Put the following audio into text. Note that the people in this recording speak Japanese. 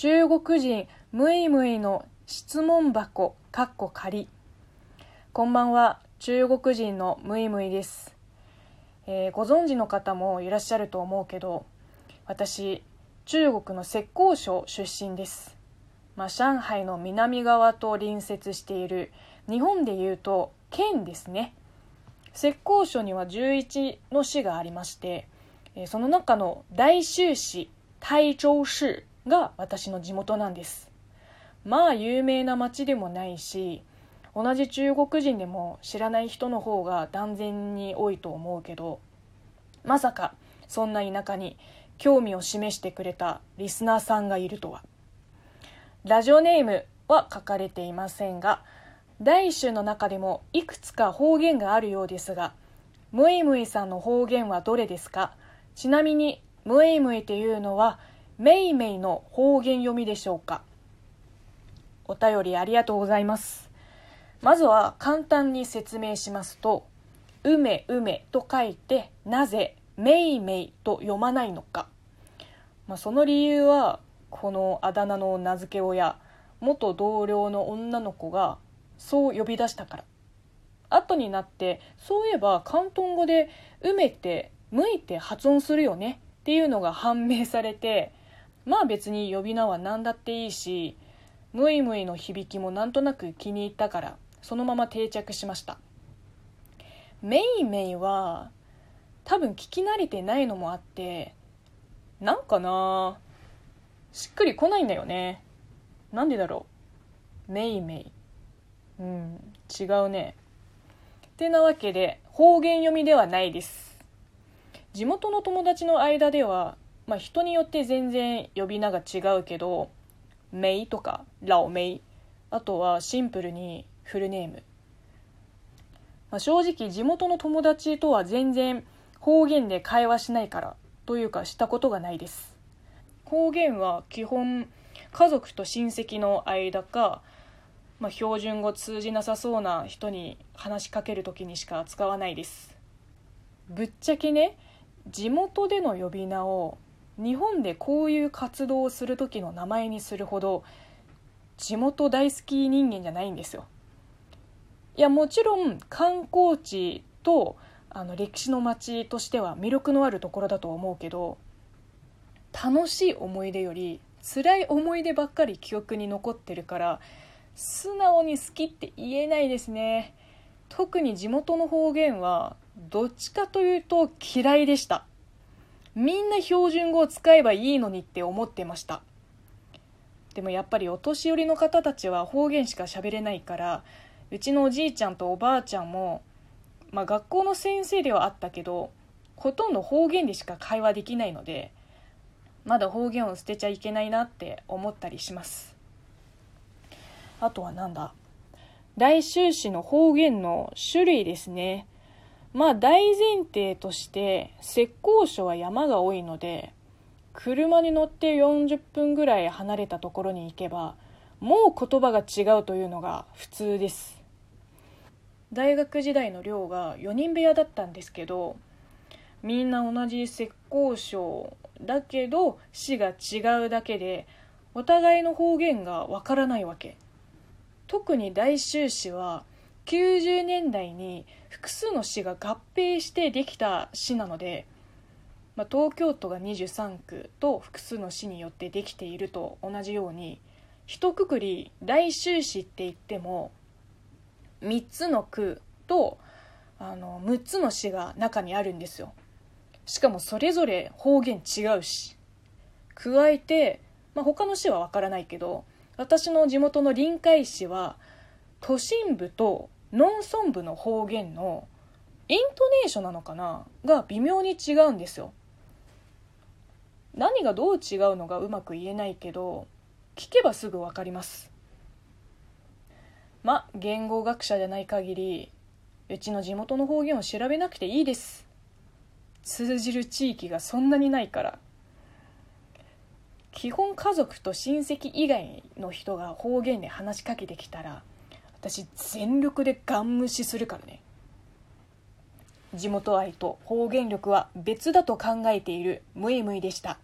中国人ムイムイの質問箱かっこ仮こんばんは。中国人のムイムイです、えー、ご存知の方もいらっしゃると思うけど私中国の浙江省出身です、まあ、上海の南側と隣接している日本でいうと県ですね。浙江省には11の市がありましてその中の大州市台州市が私の地元なんです。まあ有名な町でもないし同じ中国人でも知らない人の方が断然に多いと思うけどまさかそんな田舎に興味を示してくれたリスナーさんがいるとは。ラジオネームは書かれていませんが大州の中でもいくつか方言があるようですがムイムイさんの方言はどれですか？ちなみにムイムイというのはめいめいの方言読みでしょうか？お便りありがとうございます。まずは簡単に説明しますと「うめうめ」と書いてなぜ「めいめい」と読まないのか、まあ、その理由はこのあだ名の名付け親元同僚の女の子がそう呼び出したから。後になってそういえば広東語で「うめ」って「むい」て発音するよねっていうのが判明されてまあ別に呼び名は何だっていいしムイムイの響きもなんとなく気に入ったからそのまま定着しました。メイメイは多分聞き慣れてないのもあってなんかなしっくりこないんだよね。なんでだろう。メイメイ。うん違うね。ってなわけで方言読みではないです。地元の友達の間ではまあ、人によって全然呼び名が違うけど「メイ」とか「ラオメイ」あとはシンプルにフルネーム、まあ、正直地元の友達とは全然方言で会話しないからというかしたことがないです。方言は基本家族と親戚の間か、まあ、標準語通じなさそうな人に話しかける時にしか使わないです。ぶっちゃけね地元での呼び名を日本でこういう活動をする時の名前にするほど地元大好き人間じゃないんですよ。いやもちろん観光地とあの歴史の街としては魅力のあるところだと思うけど楽しい思い出より辛い思い出ばっかり記憶に残ってるから素直に好きって言えないですね特に地元の方言はどっちかというと嫌いでしたみんな標準語を使えばいいのにって思ってました。でもやっぱりお年寄りの方たちは方言しか喋れないからうちのおじいちゃんとおばあちゃんも、まあ、学校の先生ではあったけどほとんど方言でしか会話できないのでまだ方言を捨てちゃいけないなって思ったりします。あとはなんだ？来州市の方言の種類ですね。まあ大前提として浙江省は山が多いので車に乗って40分ぐらい離れたところに行けばもう言葉が違うというのが普通です。大学時代の寮が4人部屋だったんですけどみんな同じ浙江省だけど市が違うだけでお互いの方言がわからないわけ。特に大州市は90年代に複数の市が合併してできた市なので、まあ、東京都が23区と複数の市によってできていると同じように一括り大州市って言っても3つの区とあの6つの市が中にあるんですよ。しかもそれぞれ方言違うし加えて、まあ、他の市は分からないけど私の地元の臨海市は都心部と農村部の方言のイントネーションなのかなが微妙に違うんですよ。何がどう違うのがうまく言えないけど聞けばすぐ分かります。ま言語学者じゃない限りうちの地元の方言を調べなくていいです。通じる地域がそんなにないから。基本家族と親戚以外の人が方言で話しかけてきたら私全力でガン無視するからね。地元愛と方言力は別だと考えているムイムイでした。